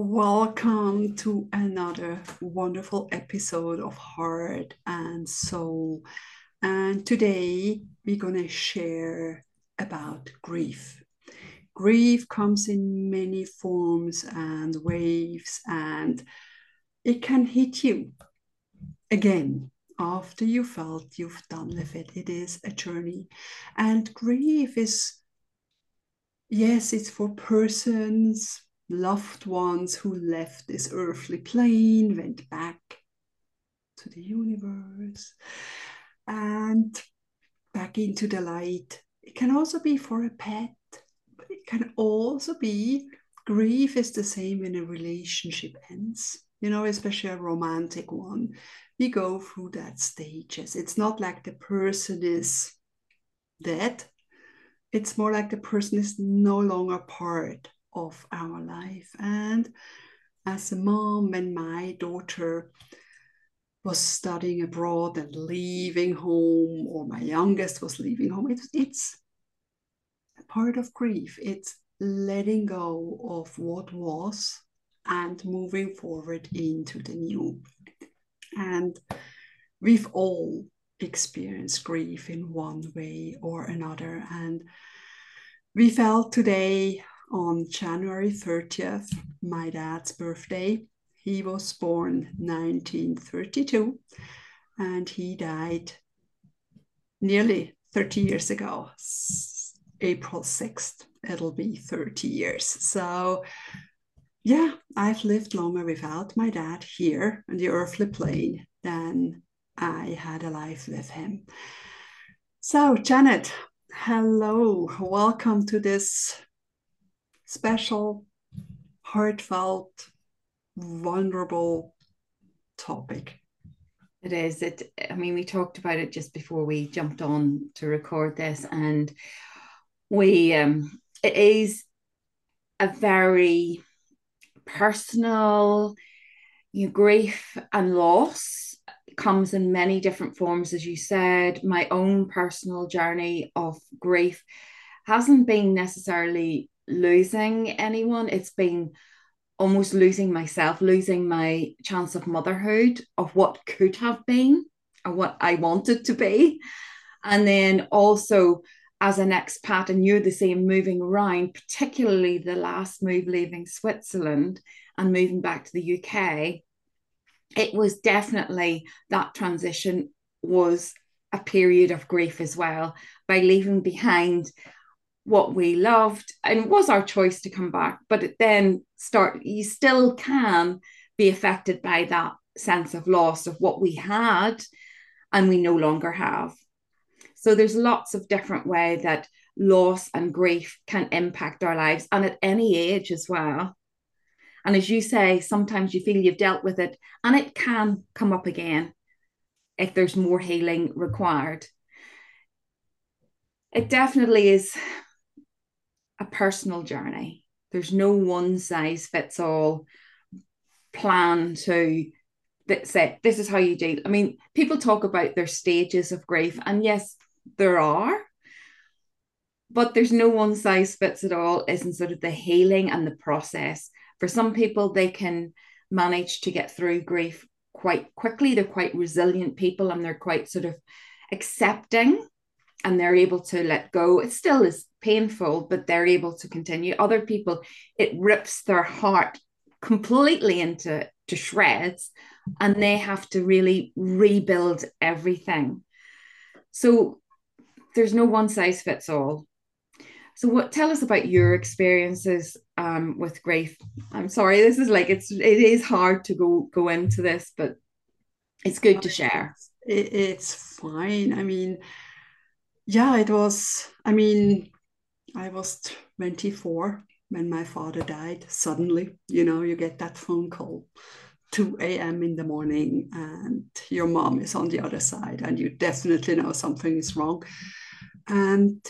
Welcome to another wonderful episode of Heart and Soul. And today we're going to share about grief. Grief comes in many forms and waves, and it can hit you again after you felt you've done with it. It is a journey. And grief is, yes, it's for persons loved ones who left this earthly plane, went back to the universe and back into the light. It can also be for a pet, but it can also be grief is the same when a relationship ends, you know, especially a romantic one. We go through that stages. It's not like the person is dead. It's more like the person is no longer part of our life. And as a mom, when my daughter was studying abroad and leaving home, or my youngest was leaving home, it, it's a part of grief. It's letting go of what was and moving forward into the new. And we've all experienced grief in one way or another. And we felt today on January 30th, my dad's birthday. He was born 1932 and he died nearly 30 years ago. April 6th, it'll be 30 years. So, yeah, I've lived longer without my dad here on the earthly plane than I had a life with him. So, Janet, hello, welcome to this special, heartfelt, vulnerable topic. It is. It. I mean, we talked about it just before we jumped on to record this, and we. Um, it is a very personal, you know, grief and loss comes in many different forms, as you said. My own personal journey of grief hasn't been necessarily losing anyone. It's been almost losing myself, losing my chance of motherhood, of what could have been, or what I wanted to be. And then also as an expat, and you're the same moving around, particularly the last move leaving Switzerland and moving back to the UK, it was definitely that transition was a period of grief as well by leaving behind what we loved and was our choice to come back but it then start you still can be affected by that sense of loss of what we had and we no longer have. So there's lots of different way that loss and grief can impact our lives and at any age as well. And as you say sometimes you feel you've dealt with it and it can come up again if there's more healing required. It definitely is a personal journey. There's no one size fits all plan to that say this is how you deal. I mean, people talk about their stages of grief, and yes, there are, but there's no one size fits it all. Isn't sort of the healing and the process. For some people, they can manage to get through grief quite quickly. They're quite resilient people, and they're quite sort of accepting and they're able to let go. It still is painful, but they're able to continue. Other people, it rips their heart completely into to shreds and they have to really rebuild everything. So there's no one size fits all. So what tell us about your experiences um, with grief? I'm sorry, this is like it's it is hard to go go into this, but it's good to share. it's fine. I mean, yeah, it was, I mean, I was 24 when my father died suddenly. You know, you get that phone call 2 a.m. in the morning and your mom is on the other side and you definitely know something is wrong. And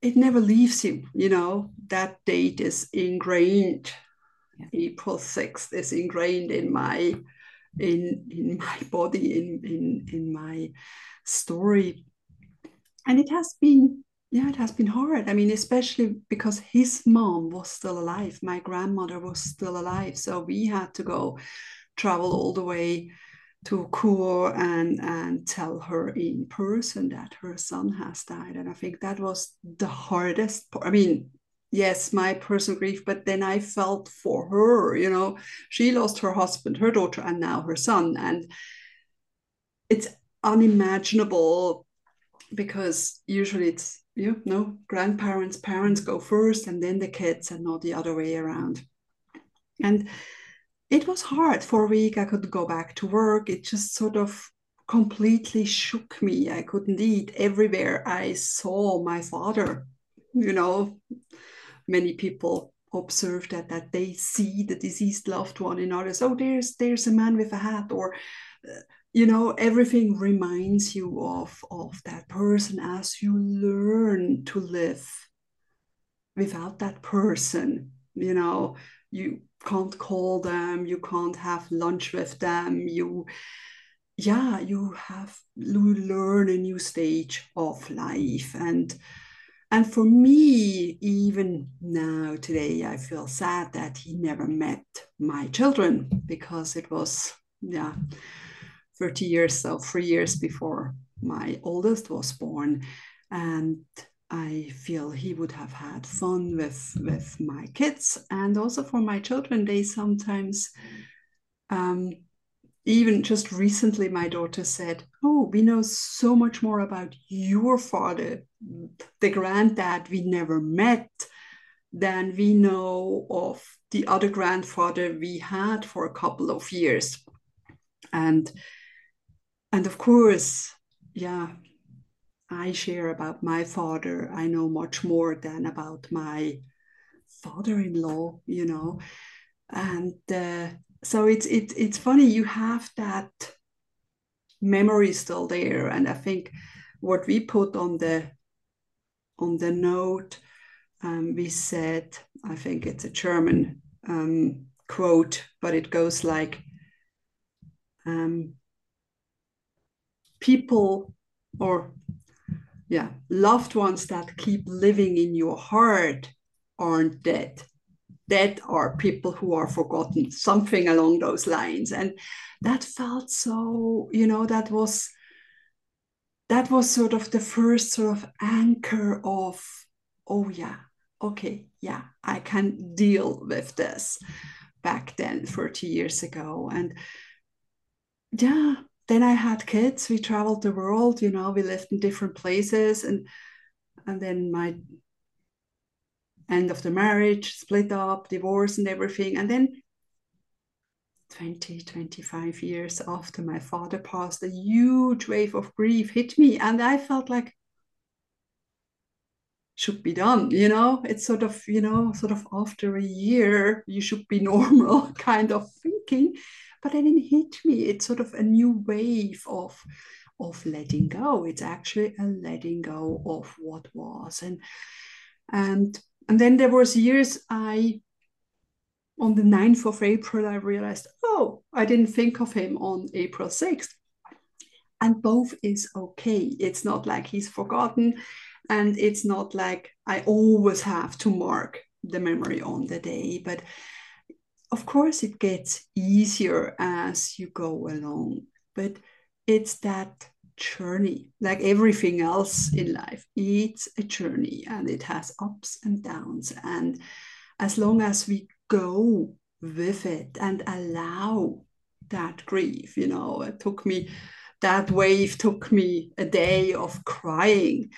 it never leaves you, you know, that date is ingrained. Yeah. April 6th is ingrained in my in in my body, in in in my story and it has been yeah, it has been hard. I mean, especially because his mom was still alive. My grandmother was still alive. So we had to go travel all the way to Chur and, and tell her in person that her son has died. And I think that was the hardest part. I mean, yes, my personal grief, but then I felt for her, you know, she lost her husband, her daughter, and now her son. And it's unimaginable because usually it's you know grandparents parents go first and then the kids and not the other way around. And it was hard. For a week i couldn't go back to work. It just sort of completely shook me. I couldn't eat. Everywhere i saw my father you know many people observe that that they see the deceased loved one in others oh there's there's a man with a hat or you know everything reminds you of of that person as you learn to live without that person you know. You can't call them you can't have lunch with them you yeah you have you learn a new stage of life. And and for me even now today i feel sad that he never met my children because it was yeah 30 years, so three years before my oldest was born. And I feel he would have had fun with, with my kids and also for my children. They sometimes, um, even just recently, my daughter said, Oh, we know so much more about your father, the granddad we never met, than we know of the other grandfather we had for a couple of years. And and of course, yeah, I share about my father. I know much more than about my father-in-law, you know, and uh, so it's it's it's funny. You have that memory still there, and I think what we put on the on the note, um, we said, I think it's a German um, quote, but it goes like. Um, people or yeah loved ones that keep living in your heart aren't dead. Dead are people who are forgotten something along those lines. And that felt so you know that was that was sort of the first sort of anchor of oh yeah okay yeah i can deal with this back then 30 years ago. And yeah then I had kids. We traveled the world, you know, we lived in different places and and then my end of the marriage, split up, divorce and everything. And then 20, 25 years after my father passed, a huge wave of grief hit me. And I felt like should be done, you know? It's sort of, you know, sort of after a year, you should be normal kind of thinking but it hit me it's sort of a new wave of of letting go. It's actually a letting go of what was. And and and then there was years i on the 9th of april i realized oh i didn't think of him on april 6th and both is okay. It's not like he's forgotten. And it's not like i always have to mark the memory on the day. But of course, it gets easier as you go along, but it's that journey, like everything else in life. It's a journey and it has ups and downs. And as long as we go with it and allow that grief, you know, it took me, that wave took me a day of crying,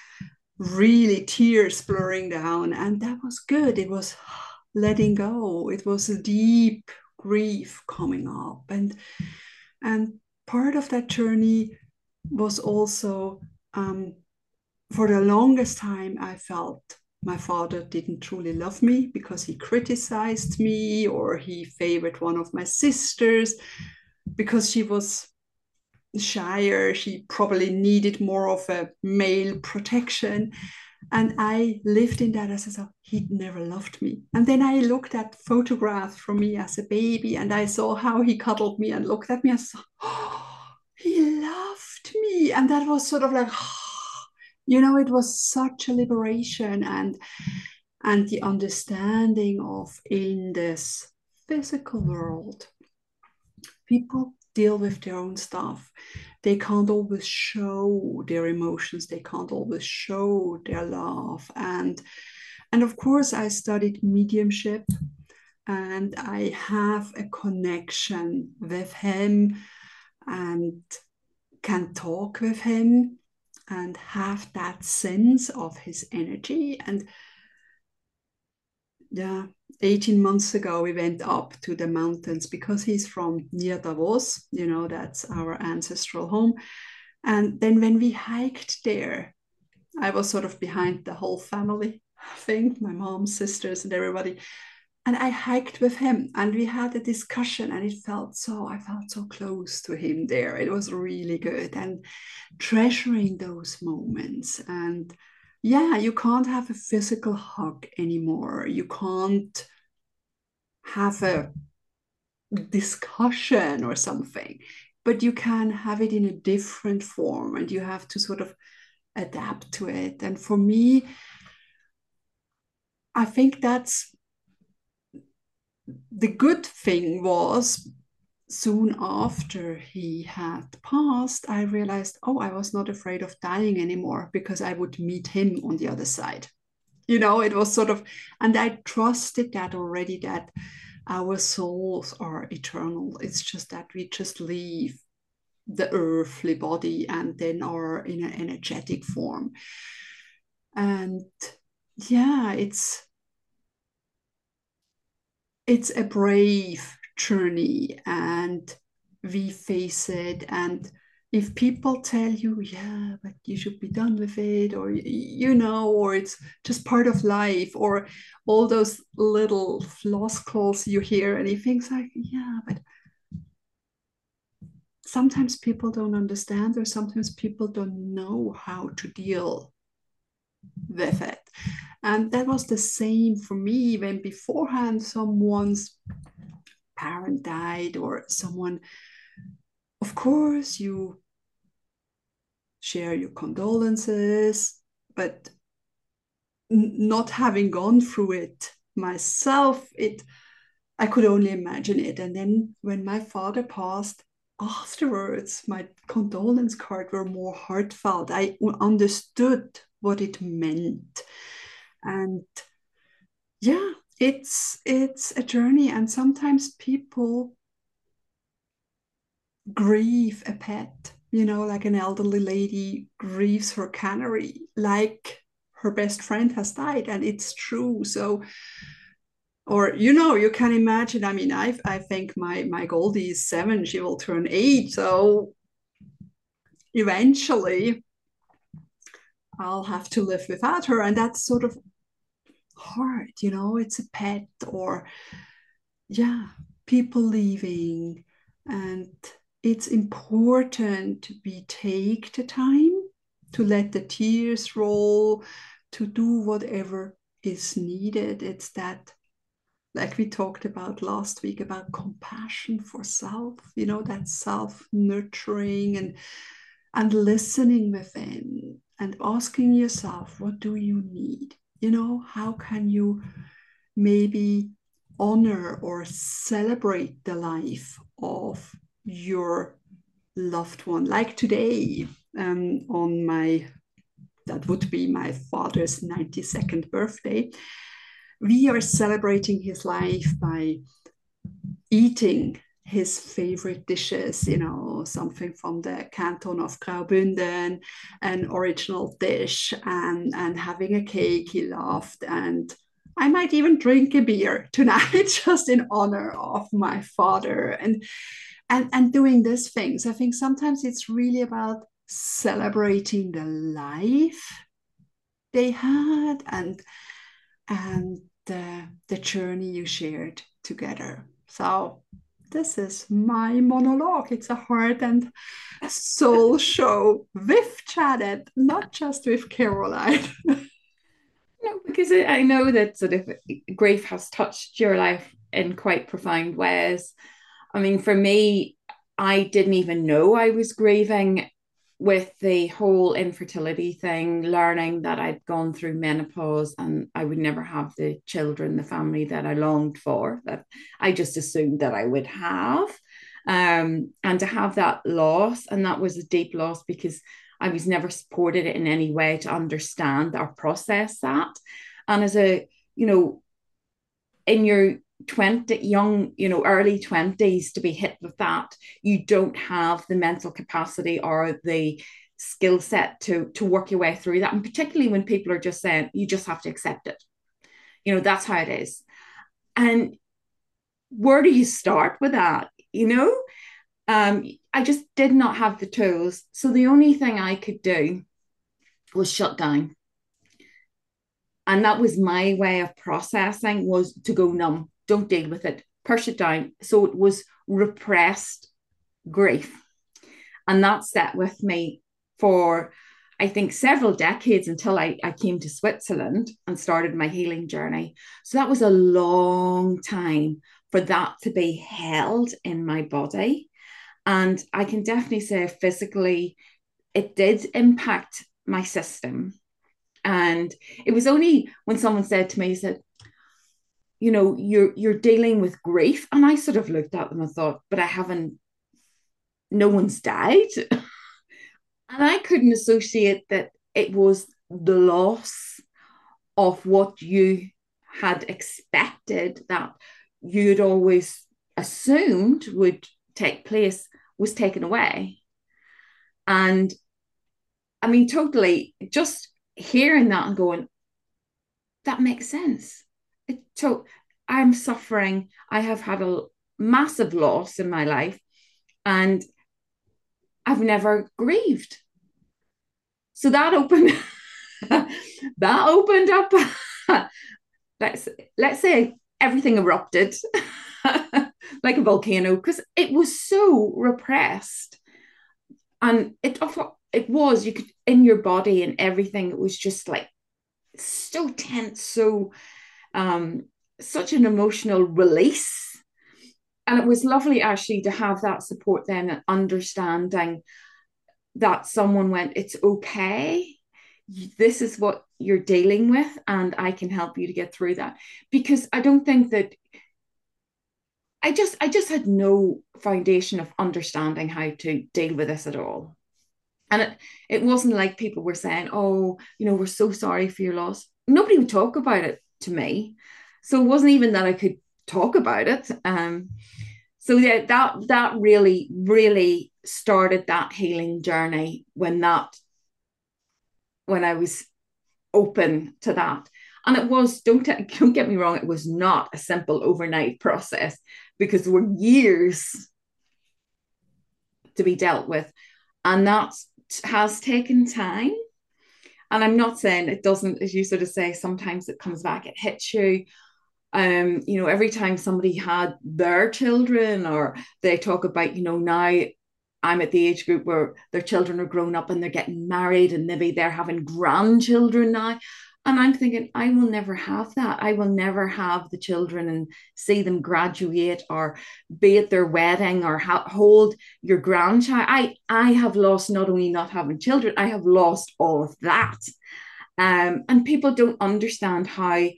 really tears blurring down. And that was good. It was letting go. It was a deep grief coming up. And and part of that journey was also um, for the longest time I felt my father didn't truly love me because he criticized me or he favored one of my sisters because she was shyer she probably needed more of a male protection and I lived in that as thought he'd never loved me. And then I looked at photographs from me as a baby and I saw how he cuddled me and looked at me and saw, oh, he loved me. And that was sort of like, oh, you know it was such a liberation and and the understanding of in this physical world people deal with their own stuff they can't always show their emotions they can't always show their love. And and of course i studied mediumship and i have a connection with him and can talk with him and have that sense of his energy. And yeah 18 months ago we went up to the mountains because he's from near davos you know that's our ancestral home. And then when we hiked there i was sort of behind the whole family thing my mom sisters and everybody. And i hiked with him and we had a discussion and it felt so i felt so close to him there. It was really good and treasuring those moments and yeah, you can't have a physical hug anymore. You can't have a discussion or something, but you can have it in a different form and you have to sort of adapt to it. And for me, I think that's the good thing was soon after he had passed, I realized, oh, I was not afraid of dying anymore because I would meet him on the other side. You know, it was sort of, and I trusted that already that our souls are eternal. It's just that we just leave the earthly body and then are in an energetic form. And yeah, it's it's a brave journey and we face it. And if people tell you yeah but you should be done with it or you know or it's just part of life or all those little floskels you hear and he thinks like yeah but sometimes people don't understand or sometimes people don't know how to deal with it. And that was the same for me when beforehand someone's parent died or someone of course you share your condolences but not having gone through it myself it i could only imagine it. And then when my father passed afterwards my condolence card were more heartfelt. I understood what it meant. And yeah it's it's a journey and sometimes people grieve a pet you know like an elderly lady grieves her canary like her best friend has died and it's true. So or you know you can imagine i mean i i think my my goldie is seven she will turn eight so eventually i'll have to live without her and that's sort of hard you know it's a pet or yeah people leaving. And it's important be take the time to let the tears roll to do whatever is needed. It's that like we talked about last week about compassion for self you know that self nurturing and and listening within and asking yourself what do you need you know how can you maybe honor or celebrate the life of your loved one? Like today um, on my that would be my father's 92nd birthday we are celebrating his life by eating his favorite dishes, you know, something from the canton of Graubünden, an original dish, and, and having a cake he loved. And I might even drink a beer tonight just in honor of my father and and and doing these things. I think sometimes it's really about celebrating the life they had and and the, the journey you shared together. So this is my monologue. It's a heart and soul show with Janet, not just with Caroline. no, because I know that sort of grief has touched your life in quite profound ways. I mean, for me, I didn't even know I was grieving with the whole infertility thing, learning that I'd gone through menopause and I would never have the children, the family that I longed for, that I just assumed that I would have. Um, and to have that loss, and that was a deep loss because I was never supported in any way to understand or process that. And as a, you know, in your 20 young you know early 20s to be hit with that. You don't have the mental capacity or the skill set to to work your way through that. And particularly when people are just saying you just have to accept it. You know that's how it is. And where do you start with that? You know um i just did not have the tools. So the only thing i could do was shut down. And that was my way of processing was to go numb don't deal with it, push it down. So it was repressed grief. And that sat with me for, I think, several decades until I, I came to Switzerland and started my healing journey. So that was a long time for that to be held in my body. And I can definitely say physically, it did impact my system. And it was only when someone said to me, said, you know you're you're dealing with grief. And i sort of looked at them and thought but i haven't no one's died. And i couldn't associate that it was the loss of what you had expected that you'd always assumed would take place was taken away. And i mean totally just hearing that and going that makes sense took i'm suffering. I have had a massive loss in my life and i've never grieved. So that opened that opened up. Let's let's say everything erupted like a volcano because it was so repressed. And it it was you could in your body and everything it was just like so tense so um, such an emotional release. And it was lovely actually to have that support then and understanding that someone went, it's okay. This is what you're dealing with, and I can help you to get through that. Because I don't think that I just I just had no foundation of understanding how to deal with this at all. And it, it wasn't like people were saying, oh, you know, we're so sorry for your loss. Nobody would talk about it to me. So it wasn't even that I could talk about it. Um, so yeah, that that really, really started that healing journey when that when I was open to that. And it was, don't, don't get me wrong, it was not a simple overnight process because there were years to be dealt with. And that has taken time. And I'm not saying it doesn't, as you sort of say, sometimes it comes back, it hits you. Um, you know, every time somebody had their children, or they talk about, you know, now I'm at the age group where their children are grown up and they're getting married and maybe they're having grandchildren now. And I'm thinking, I will never have that. I will never have the children and see them graduate or be at their wedding or ha- hold your grandchild. I, I have lost not only not having children, I have lost all of that. Um, and people don't understand how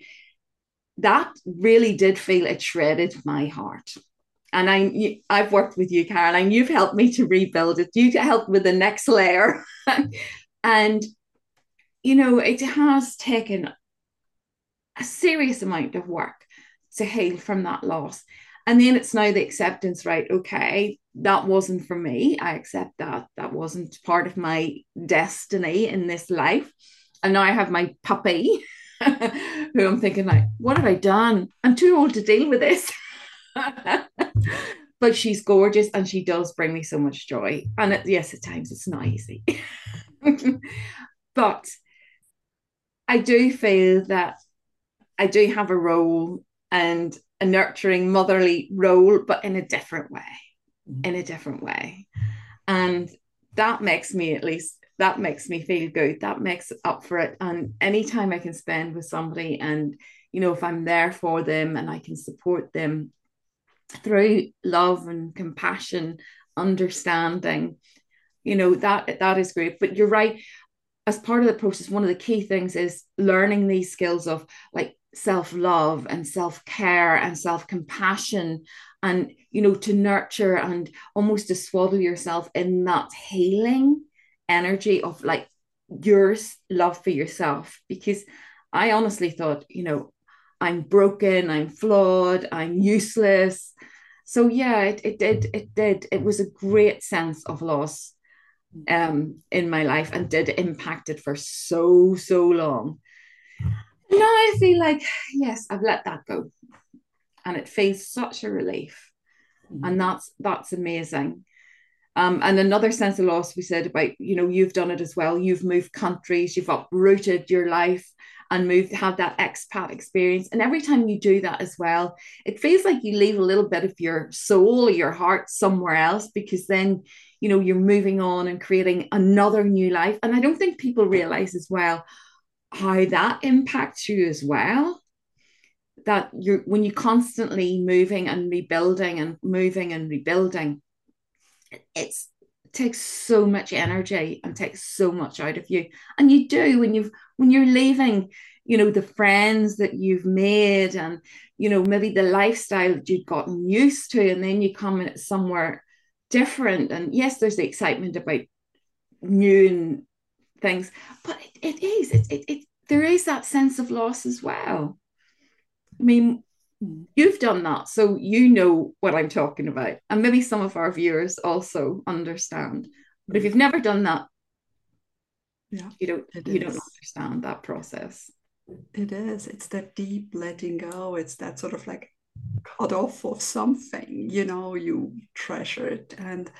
that really did feel it shredded my heart. And I, I've worked with you, Caroline. You've helped me to rebuild it. You helped with the next layer. and you know, it has taken a serious amount of work to heal from that loss. And then it's now the acceptance, right? Okay, that wasn't for me. I accept that. That wasn't part of my destiny in this life. And now I have my puppy who I'm thinking, like, what have I done? I'm too old to deal with this. but she's gorgeous and she does bring me so much joy. And yes, at times it's not easy. but I do feel that I do have a role and a nurturing motherly role, but in a different way, mm-hmm. in a different way. And that makes me at least that makes me feel good. That makes up for it. And any time I can spend with somebody and you know if I'm there for them and I can support them through love and compassion, understanding, you know that that is great but you're right as part of the process one of the key things is learning these skills of like self-love and self-care and self-compassion and you know to nurture and almost to swaddle yourself in that healing energy of like your love for yourself. Because i honestly thought you know i'm broken i'm flawed i'm useless. So yeah it, it did it did. It was a great sense of loss um in my life and did impact it for so so long. Now i feel like yes i've let that go. And it feels such a relief. Mm-hmm. and that's that's amazing. Um, and another sense of loss we said about you know you've done it as well. You've moved countries you've uprooted your life and moved have that expat experience. And every time you do that as well it feels like you leave a little bit of your soul or your heart somewhere else because then you know you're moving on and creating another new life. And i don't think people realize as well how that impacts you as well that you're when you're constantly moving and rebuilding and moving and rebuilding it's it takes so much energy and takes so much out of you. And you do when you've when you're leaving you know the friends that you've made and you know maybe the lifestyle that you've gotten used to and then you come somewhere different. And yes there's the excitement about new things but it, it is it, it, it there is that sense of loss as well. I mean you've done that so you know what i'm talking about and maybe some of our viewers also understand. But if you've never done that yeah you don't you is. don't understand that process. It is. It's that deep letting go. It's that sort of like cut off of something you know you treasure it. And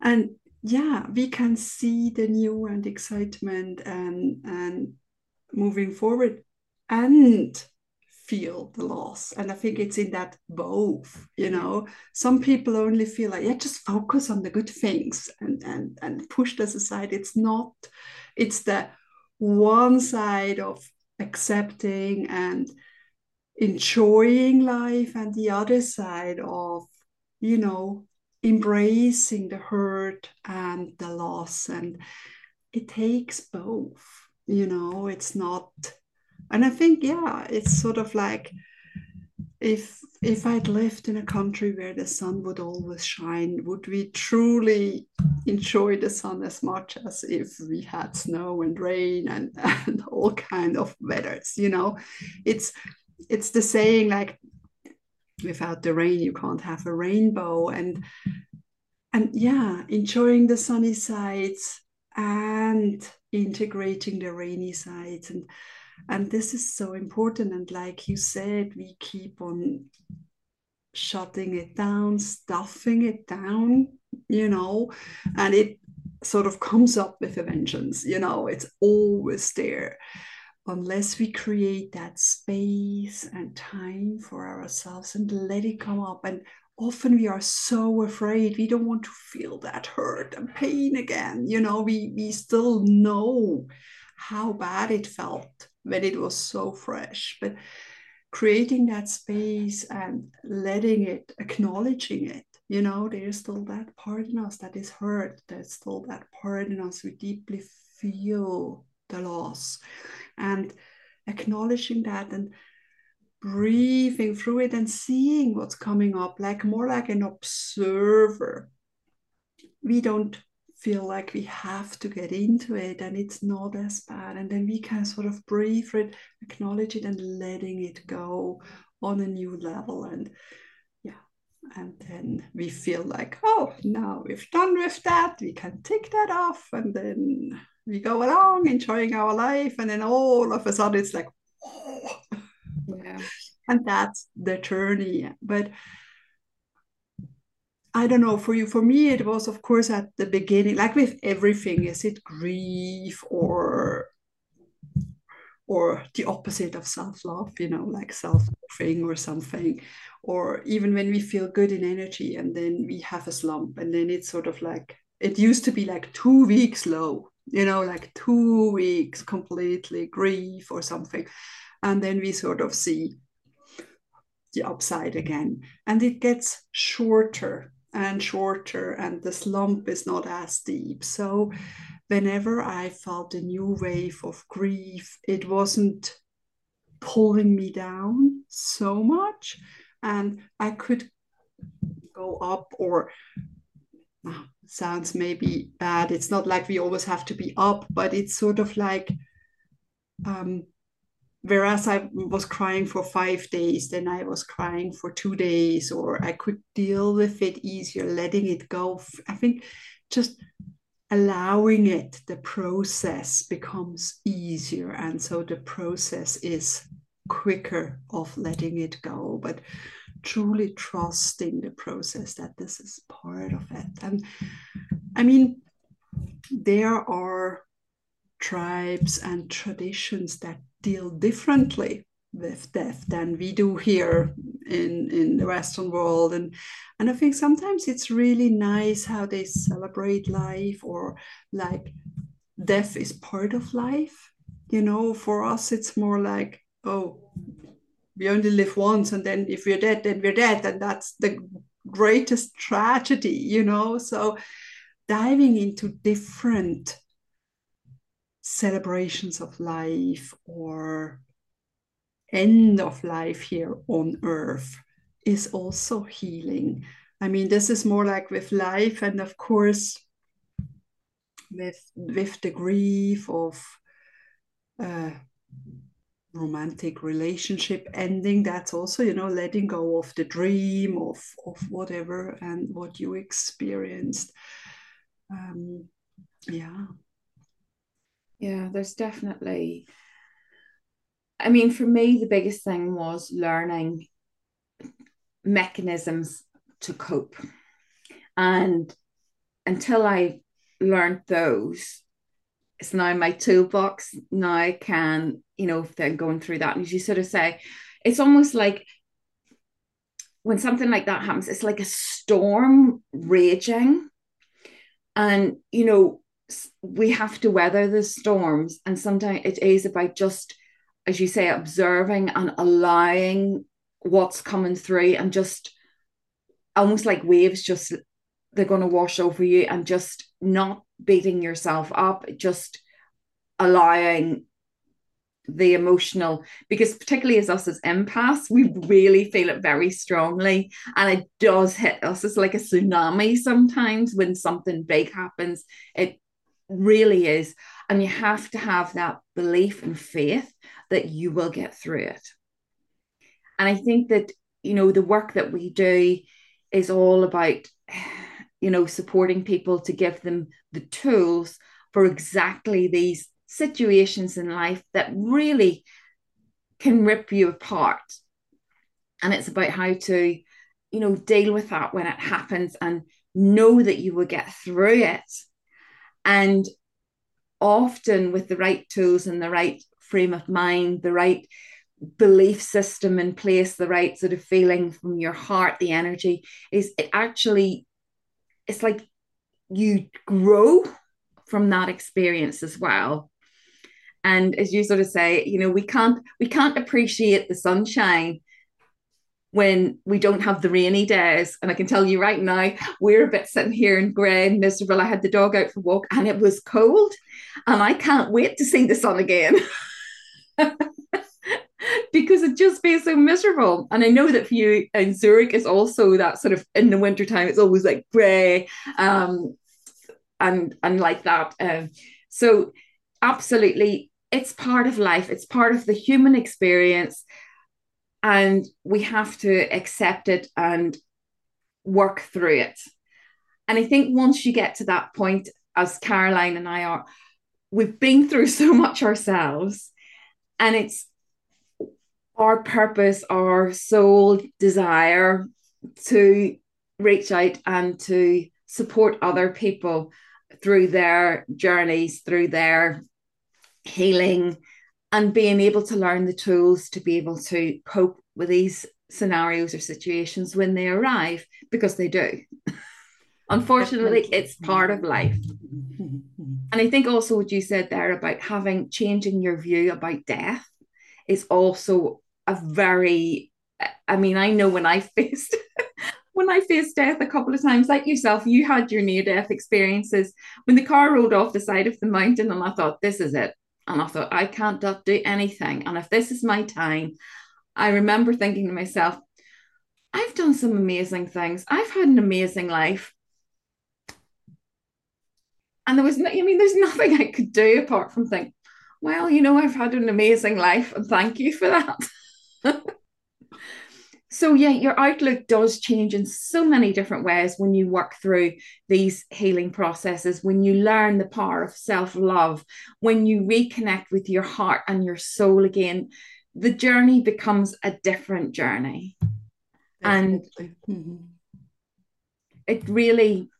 and yeah we can see the new and excitement and and moving forward and feel the loss. And i think it's in that both you know. Some people only feel like yeah just focus on the good things and and and push this aside it's not it's the one side of accepting and enjoying life and the other side of you know embracing the hurt and the loss. And it takes both you know it's not and i think yeah it's sort of like if if i'd lived in a country where the sun would always shine would we truly enjoy the sun as much as if we had snow and rain and, and all kind of weathers you know? It's it's the saying like without the rain you can't have a rainbow. And and yeah enjoying the sunny sides and integrating the rainy sides. And and this is so important. And like you said we keep on shutting it down stuffing it down you know and it sort of comes up with a vengeance you know it's always there unless we create that space and time for ourselves and let it come up. And often we are so afraid. We don't want to feel that hurt and pain again. You know we we still know how bad it felt when it was so fresh. But creating that space and letting it acknowledging it you know there's still that part in us that is hurt. There's still that part in us we deeply feel the loss. And acknowledging that and breathing through it and seeing what's coming up like more like an observer. We don't feel like we have to get into it and it's not as bad. And then we can sort of breathe it acknowledge it and letting it go on a new level. And yeah and then we feel like oh now we've done with that. We can tick that off and then we go along enjoying our life and then all of a sudden it's like oh. yeah and that's the journey but I don't know for you. For me, it was, of course, at the beginning, like with everything, is it grief or or the opposite of self-love, you know, like self-loathing or something, or even when we feel good in energy and then we have a slump, and then it's sort of like it used to be like two weeks low, you know, like two weeks completely grief or something. And then we sort of see the upside again. And it gets shorter, and shorter, and the slump is not as deep. So, whenever I felt a new wave of grief, it wasn't pulling me down so much, and I could go up or sounds maybe bad. It's not like we always have to be up, but it's sort of like um, whereas I was crying for five days, then I was crying for two days, or I could deal with it easier, letting it go. I think just allowing it, the process becomes easier. And so the process is quicker of letting it go, but truly trusting the process that this is part of it. And I mean, there are tribes and traditions that deal differently with death than we do here in in the western world and and i think sometimes it's really nice how they celebrate life or like death is part of life you know for us it's more like oh we only live once and then if we're dead then we're dead and that's the greatest tragedy you know so diving into different celebrations of life or end of life here on earth is also healing. I mean, this is more like with life, and of course, with with the grief of uh, romantic relationship ending. That's also, you know, letting go of the dream of of whatever and what you experienced. Um, yeah yeah there's definitely i mean for me the biggest thing was learning mechanisms to cope and until i learned those it's now my toolbox now i can you know if they're going through that. And as you sort of say it's almost like when something like that happens it's like a storm raging. And you know we have to weather the storms. And sometimes it is about just as you say observing and allowing what's coming through and just almost like waves just they're going to wash over you and just not beating yourself up just allowing the emotional because particularly as us as empaths we really feel it very strongly and it does hit us it's like a tsunami sometimes when something big happens it really is. And you have to have that belief and faith that you will get through it. And I think that, you know, the work that we do is all about, you know, supporting people to give them the tools for exactly these situations in life that really can rip you apart. And it's about how to, you know, deal with that when it happens and know that you will get through it and often with the right tools and the right frame of mind, the right belief system in place, the right sort of feeling from your heart, the energy is it actually, it's like you grow from that experience as well. And as you sort of say, you know, we can't we can't appreciate the sunshine when we don't have the rainy days. And I can tell you right now, we're a bit sitting here in grey and miserable. I had the dog out for walk and it was cold. And I can't wait to see the sun again. because it just feels so miserable. And I know that for you in Zurich is also that sort of in the wintertime, it's always like grey um, and, and like that. Um, so absolutely, it's part of life. It's part of the human experience and we have to accept it and work through it. And I think once you get to that point, as Caroline and I are, we've been through so much ourselves, and it's our purpose, our soul desire to reach out and to support other people through their journeys, through their healing, and being able to learn the tools to be able to cope with these scenarios or situations when they arrive because they do. Unfortunately, it's part of life. Mm-hmm. And I think also what you said there about having changing your view about death is also a very, I mean, I know when I faced when I faced death a couple of times, like yourself, you had your near death experiences when the car rolled off the side of the mountain, and I thought, this is it. And I thought, I can't do anything. And if this is my time, I remember thinking to myself, I've done some amazing things. I've had an amazing life. And there was no, I mean, there's nothing I could do apart from think, well, you know, I've had an amazing life and thank you for that. so, yeah, your outlook does change in so many different ways when you work through these healing processes, when you learn the power of self love, when you reconnect with your heart and your soul again. The journey becomes a different journey. Definitely. And mm-hmm. it really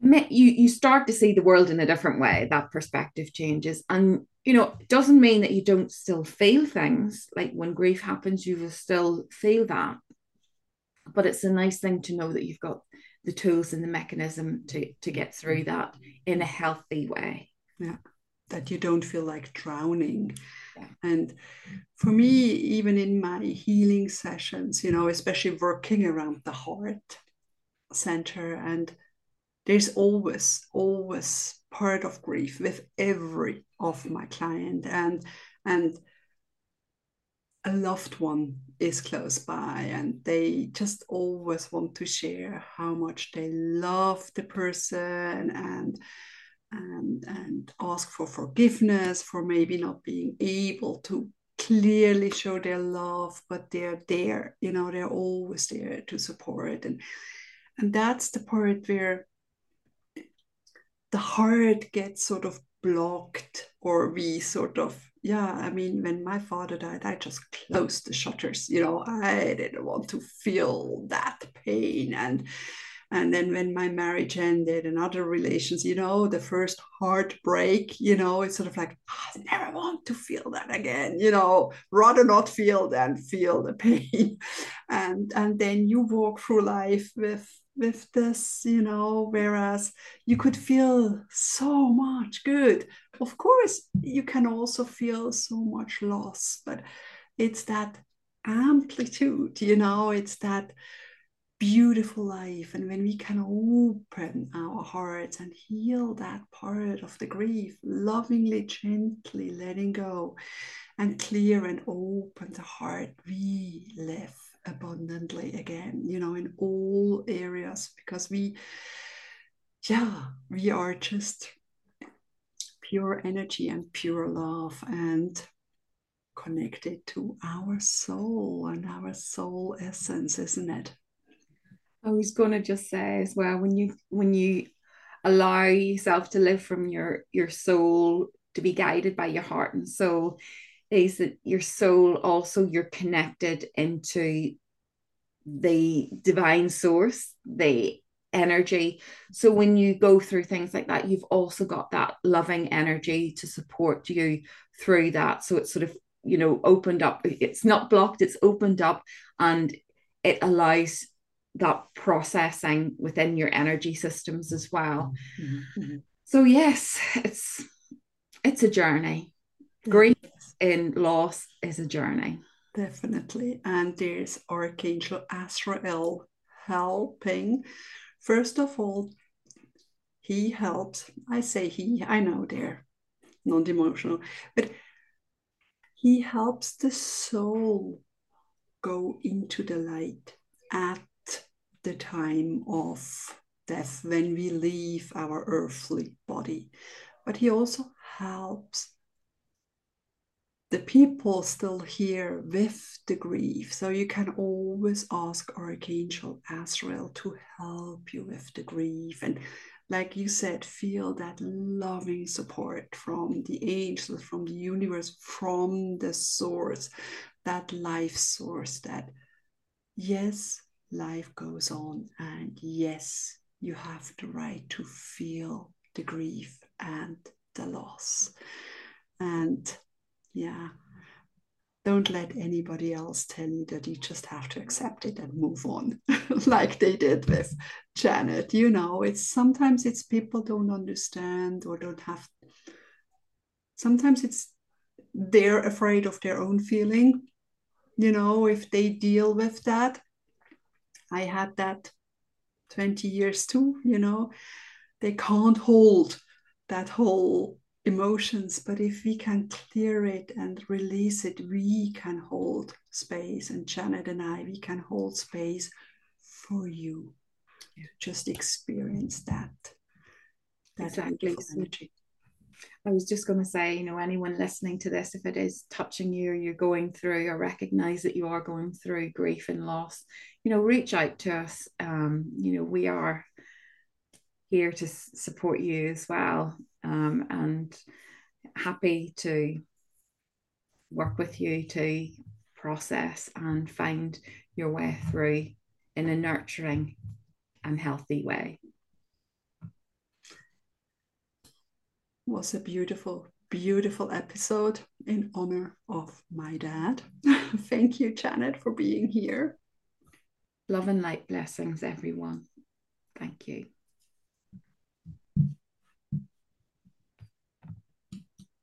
you you start to see the world in a different way that perspective changes and you know doesn't mean that you don't still feel things. Like when grief happens you will still feel that. But it's a nice thing to know that you've got the tools and the mechanism to to get through that in a healthy way. Yeah. That you don't feel like drowning. Yeah. and for me even in my healing sessions you know especially working around the heart center and there's always always part of grief with every of my client and and a loved one is close by and they just always want to share how much they love the person and and and ask for forgiveness for maybe not being able to clearly show their love but they're there you know they're always there to support. And and that's the part where the heart gets sort of blocked or we sort of yeah i mean when my father died i just closed the shutters you know i didn't want to feel that pain. And and then when my marriage ended and other relations you know the first heartbreak you know it's sort of like i never want to feel that again you know rather not feel than feel the pain. And and then you walk through life with with this, you know, whereas you could feel so much good. Of course, you can also feel so much loss, but it's that amplitude, you know, it's that beautiful life. And when we can open our hearts and heal that part of the grief, lovingly, gently letting go and clear and open the heart, we live abundantly again, you know, in all areas because we, yeah, we are just pure energy and pure love and connected to our soul and our soul essence, isn't it? I was going to just say as well when you when you allow yourself to live from your your soul to be guided by your heart and soul is that your soul also you're connected into the divine source, the energy. So when you go through things like that, you've also got that loving energy to support you through that. So it's sort of, you know, opened up. It's not blocked, it's opened up and it allows that processing within your energy systems as well. Mm-hmm. mm-hmm. So yes, it's it's a journey grief in loss is a journey. Definitely. And there's Archangel Azrael helping. First of all, he helps. I say he, I know they're non emotional, but he helps the soul go into the light at the time of death when we leave our earthly body. But he also helps the people still here with the grief. So you can always ask Archangel Azrael to help you with the grief. And like you said, feel that loving support from the angels, from the universe, from the source, that life source that, yes, life goes on. And yes, you have the right to feel the grief and the loss. And yeah. Don't let anybody else tell you that you just have to accept it and move on, like they did with Janet. You know, it's sometimes it's people don't understand or don't have. Sometimes it's they're afraid of their own feeling. You know, if they deal with that, I had that 20 years too, you know. They can't hold that whole emotions, but if we can clear it and release it, we can hold space. And Janet and I, we can hold space for you. Just experience that. that exactly. energy. I was just going to say, you know, anyone listening to this, if it is touching you or you're going through or recognize that you are going through grief and loss, you know, reach out to us. Um, you know, we are here to support you as well um, and happy to work with you to process and find your way through in a nurturing and healthy way. was a beautiful, beautiful episode in honor of my dad. Thank you, Janet, for being here. Love and light blessings, everyone. Thank you.